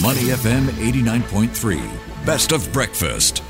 Money FM 89.3. Best of breakfast.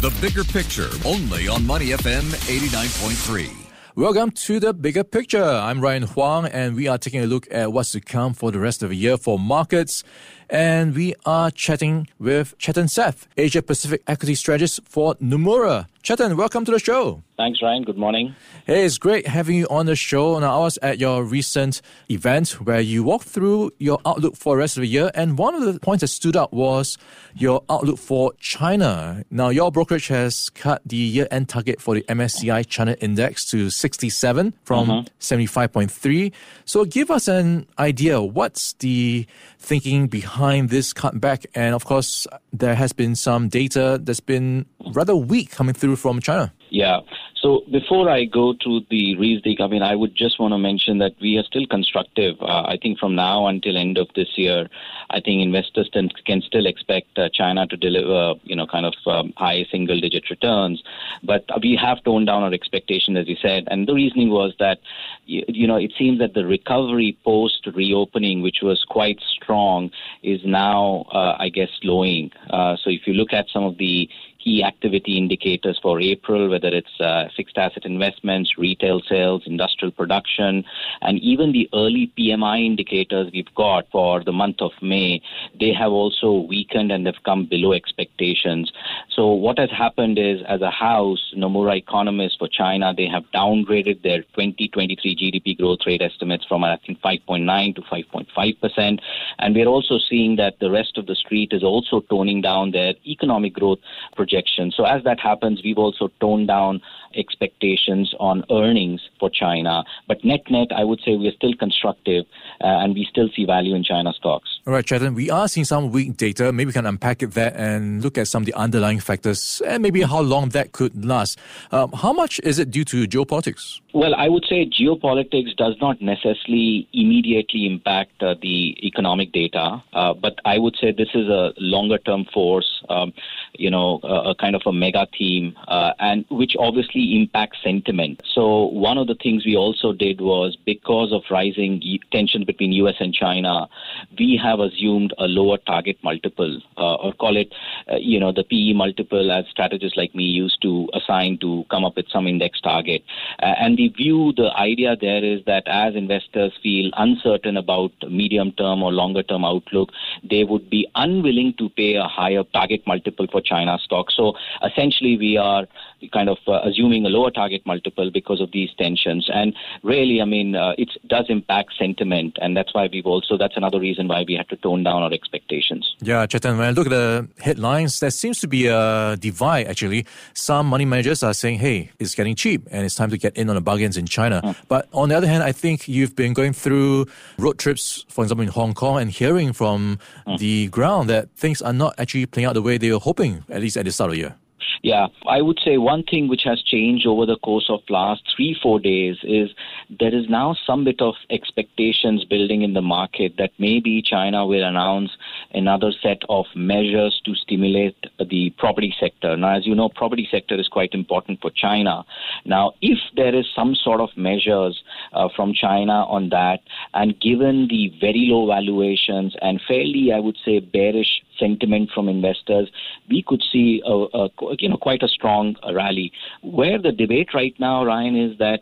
The bigger picture only on Money FM 89.3. Welcome to the bigger picture. I'm Ryan Huang, and we are taking a look at what's to come for the rest of the year for markets. And we are chatting with Chetan Seth, Asia Pacific Equity Strategist for Nomura. Chetan, welcome to the show. Thanks, Ryan. Good morning. Hey, it's great having you on the show. Now, I was at your recent event where you walked through your outlook for the rest of the year, and one of the points that stood out was your outlook for China. Now, your brokerage has cut the year-end target for the MSCI China Index to 67 from Mhm. 75.3. So, give us an idea. What's the thinking behind this cutback? And of course, there has been some data that's been rather weak coming through from China. Yeah. So before I go to the reasoning, I mean, I would just want to mention that we are still constructive. Uh, I think from now until end of this year, I think investors can, can still expect uh, China to deliver, you know, kind of um, high single-digit returns. But we have toned down our expectation, as you said, and the reasoning was that, you, you know, it seems that the recovery post reopening, which was quite strong, is now, uh, I guess, slowing. Uh, so if you look at some of the key activity indicators for April, whether it's uh, fixed asset investments, retail sales, industrial production, and even the early PMI indicators we've got for the month of May, they have also weakened and they've come below expectations. So what has happened is, as a house, Nomura economists for China, they have downgraded their 2023 GDP growth rate estimates from, I think, 5.9 to 5.5 percent, and we're also seeing that the rest of the street is also toning down their economic growth projections. So as that happens, we've also toned down expectations on earnings for China. But net net, I would say we're still constructive uh, and we still see value in China stocks. All right, Chetan, we are seeing some weak data. Maybe we can unpack it that and look at some of the underlying factors and maybe how long that could last. Um, how much is it due to geopolitics? Well, I would say geopolitics does not necessarily immediately impact uh, the economic data, uh, but I would say this is a longer term force, um, you know, a, a kind of a mega theme, uh, and which obviously impacts sentiment. So, one of the things we also did was because of rising tensions between US and China, we have assumed a lower target multiple, uh, or call it, uh, you know, the PE multiple as strategists like me used to assign to come up with some index target. And the view, the idea there is that as investors feel uncertain about medium term or longer term outlook, they would be unwilling to pay a higher target multiple for China stocks. So essentially, we are kind of uh, assuming a lower target multiple because of these tensions. And really, I mean, uh, it does impact sentiment, and that's why we've also that's another reason why we had to tone down our expectations. Yeah, Chetan, when I look at the headlines, there seems to be a divide actually. Some money managers are saying, hey, it's getting cheap and it's time to get in on the bargains in China. Mm. But on the other hand, I think you've been going through road trips, for example, in Hong Kong and hearing from Mm. the ground that things are not actually playing out the way they were hoping, at least at the start of the year. Yeah, I would say one thing which has changed over the course of last three four days is there is now some bit of expectations building in the market that maybe China will announce another set of measures to stimulate the property sector. Now, as you know, property sector is quite important for China. Now, if there is some sort of measures uh, from China on that, and given the very low valuations and fairly, I would say, bearish sentiment from investors, we could see a, a you know quite a strong rally. Where the debate right now, Ryan, is that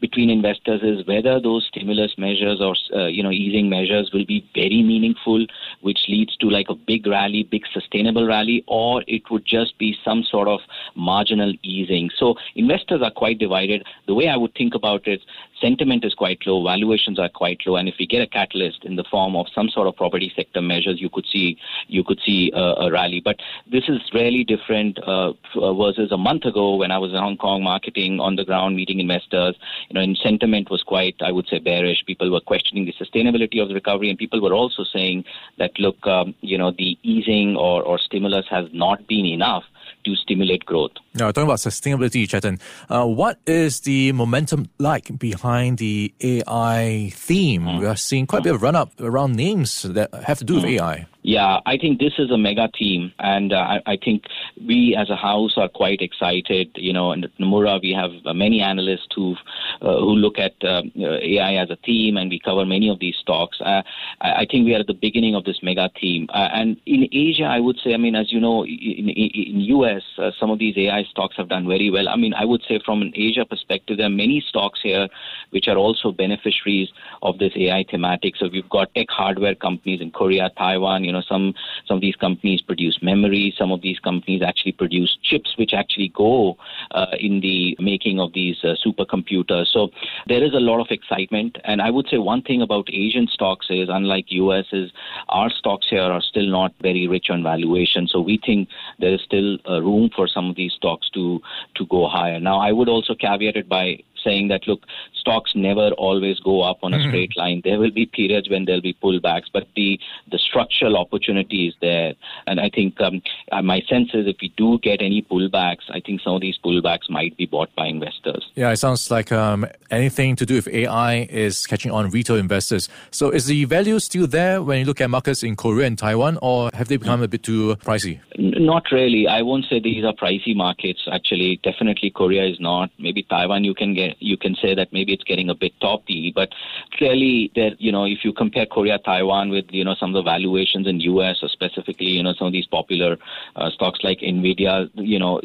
between investors is whether those stimulus measures or uh, you know easing measures will be very meaningful, which leads to like a big rally, big sustainable rally, or it would just be some sort of marginal easing. So investors are quite divided. The way I would think about it, sentiment is quite low, valuations are quite low, and if we get a catalyst in the form of some sort of property sector measures, you could see you could see a, a rally. But this is really different uh, versus a month ago when I was in Hong Kong marketing on the ground, meeting investors. You know, and sentiment was quite, I would say, bearish. People were questioning the sustainability of the recovery, and people were also saying that look, um, you know, the easing or, or stimulus has not been enough to stimulate growth. Now, talking about sustainability, Chetan, uh, what is the momentum like behind the AI theme? Mm. We are seeing quite a bit of run up around names that have to do with AI. Yeah, I think this is a mega team, and uh, I, I, think we as a house are quite excited. You know, in Nomura we have uh, many analysts who uh, who look at uh, AI as a theme, and we cover many of these stocks. Uh, I, think we are at the beginning of this mega theme, uh, and in Asia, I would say, I mean, as you know, in, in, in US, some of these AI stocks have done very well. I mean, I would say from an Asia perspective, there are many stocks here which are also beneficiaries of this AI thematic. So we've got tech hardware companies in Korea, Taiwan. You know, some some of these companies produce memory. Some of these companies actually produce chips, which actually go uh, in the making of these uh, supercomputers. So there is a lot of excitement. And I would say one thing about Asian stocks is, unlike US, is our stocks here are still not very rich on valuation. So we think there is still uh, room for some of these stocks to to go higher. Now, I would also caveat it by saying that look, stocks never always go up on a mm-hmm. straight line. There will be periods when there'll be pullbacks, but the the structural opportunity is there. And I think um, uh, my sense is if we do get any pullbacks, I think some of these pullbacks might be bought by investors. Yeah, it sounds like um, anything to do with AI is catching on retail investors. So is the value still there when you look at markets in Korea and Taiwan, or have they become a bit too pricey? Not really. I won't say these are pricey markets. Actually, definitely Korea is not. Maybe Taiwan, you can get you can say that maybe it's getting a bit toppy, but clearly that you know, if you compare Korea, Taiwan with, you know, some of the valuations in U.S. or specifically, you know, some of these popular uh, stocks like Nvidia, you know,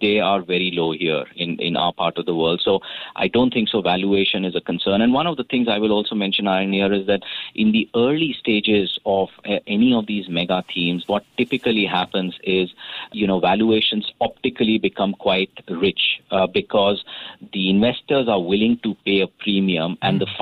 they are very low here in, in our part of the world. So I don't think so valuation is a concern. And one of the things I will also mention, Aaron, here is that in the early stages of uh, any of these mega themes, what typically happens is, you know, valuations optically become quite rich uh, because the investors are willing to pay a premium and the hmm.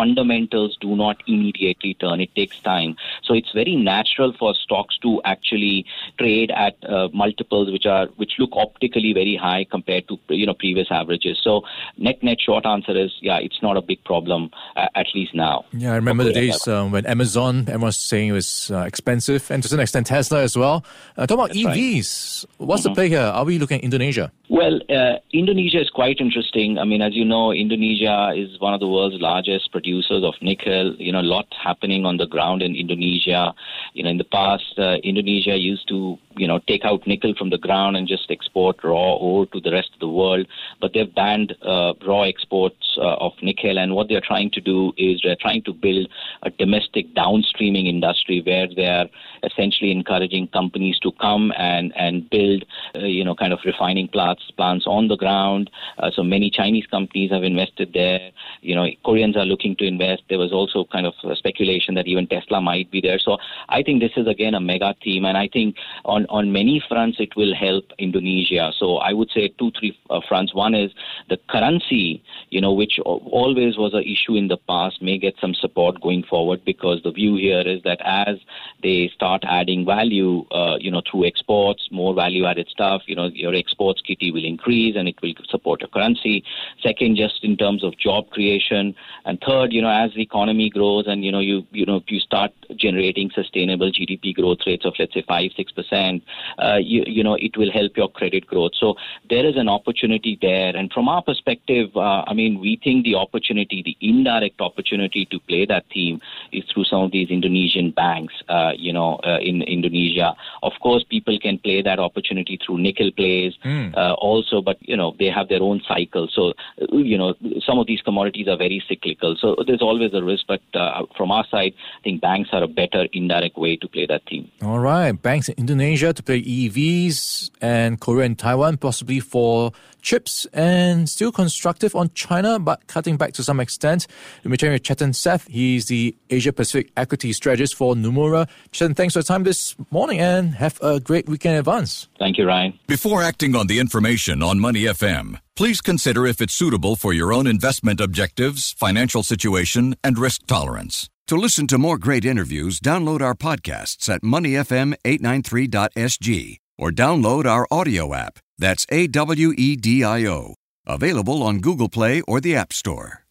Fundamentals do not immediately turn. It takes time. So it's very natural for stocks to actually trade at uh, multiples which are which look optically very high compared to you know previous averages. So net net short answer is yeah, it's not a big problem uh, at least now. Yeah, I remember the days um, when Amazon everyone was saying it was uh, expensive, and to some extent Tesla as well. Uh, talk about That's EVs. Right. What's mm-hmm. the play here? Are we looking at Indonesia? Well, uh, Indonesia is quite interesting. I mean, as you know, Indonesia is one of the world's largest producers of nickel. You know, a lot happening on the ground in Indonesia. You know, in the past, uh, Indonesia used to you know, take out nickel from the ground and just export raw ore to the rest of the world. But they've banned uh, raw exports uh, of nickel, and what they're trying to do is they're trying to build a domestic downstreaming industry where they're essentially encouraging companies to come and and build, uh, you know, kind of refining plants plants on the ground. Uh, so many Chinese companies have invested there. You know, Koreans are looking to invest. There was also kind of speculation that even Tesla might be there. So I think this is again a mega theme, and I think on on many fronts it will help Indonesia. So I would say two, three uh, fronts. One is the currency, you know, which always was an issue in the past, may get some support going forward because the view here is that as they start adding value, uh, you know, through exports, more value-added stuff, you know, your exports kitty will increase and it will support your currency. Second, just in terms of job creation, and third, you know, as the economy grows and you know you you know you start generating sustainable GDP growth rates of let's say five six percent uh, you, you know, it will help your credit growth. So there is an opportunity there. And from our perspective, uh, I mean, we think the opportunity, the indirect opportunity to play that theme is through some of these Indonesian banks, uh, you know, uh, in Indonesia. Of course, people can play that opportunity through nickel plays mm. also, but, you know, they have their own cycle. So, uh, you know, some of these commodities are very cyclical. So there's always a risk. But from our side, I think banks are a better indirect way to play that theme. All right. Banks in Indonesia to play EVs and Korea and Taiwan possibly for chips and still constructive on China but cutting back to some extent. We're chatting with Chetan Seth. He's the Asia Pacific equity strategist for Nomura. Chetan, thanks for your time this morning and have a great weekend in advance. Thank you, Ryan. Before acting on the information on Money FM, please consider if it's suitable for your own investment objectives, financial situation, and risk tolerance. To listen to more great interviews, download our podcasts at moneyfm893.sg or download our audio app. That's A W E D I O. Available on Google Play or the App Store.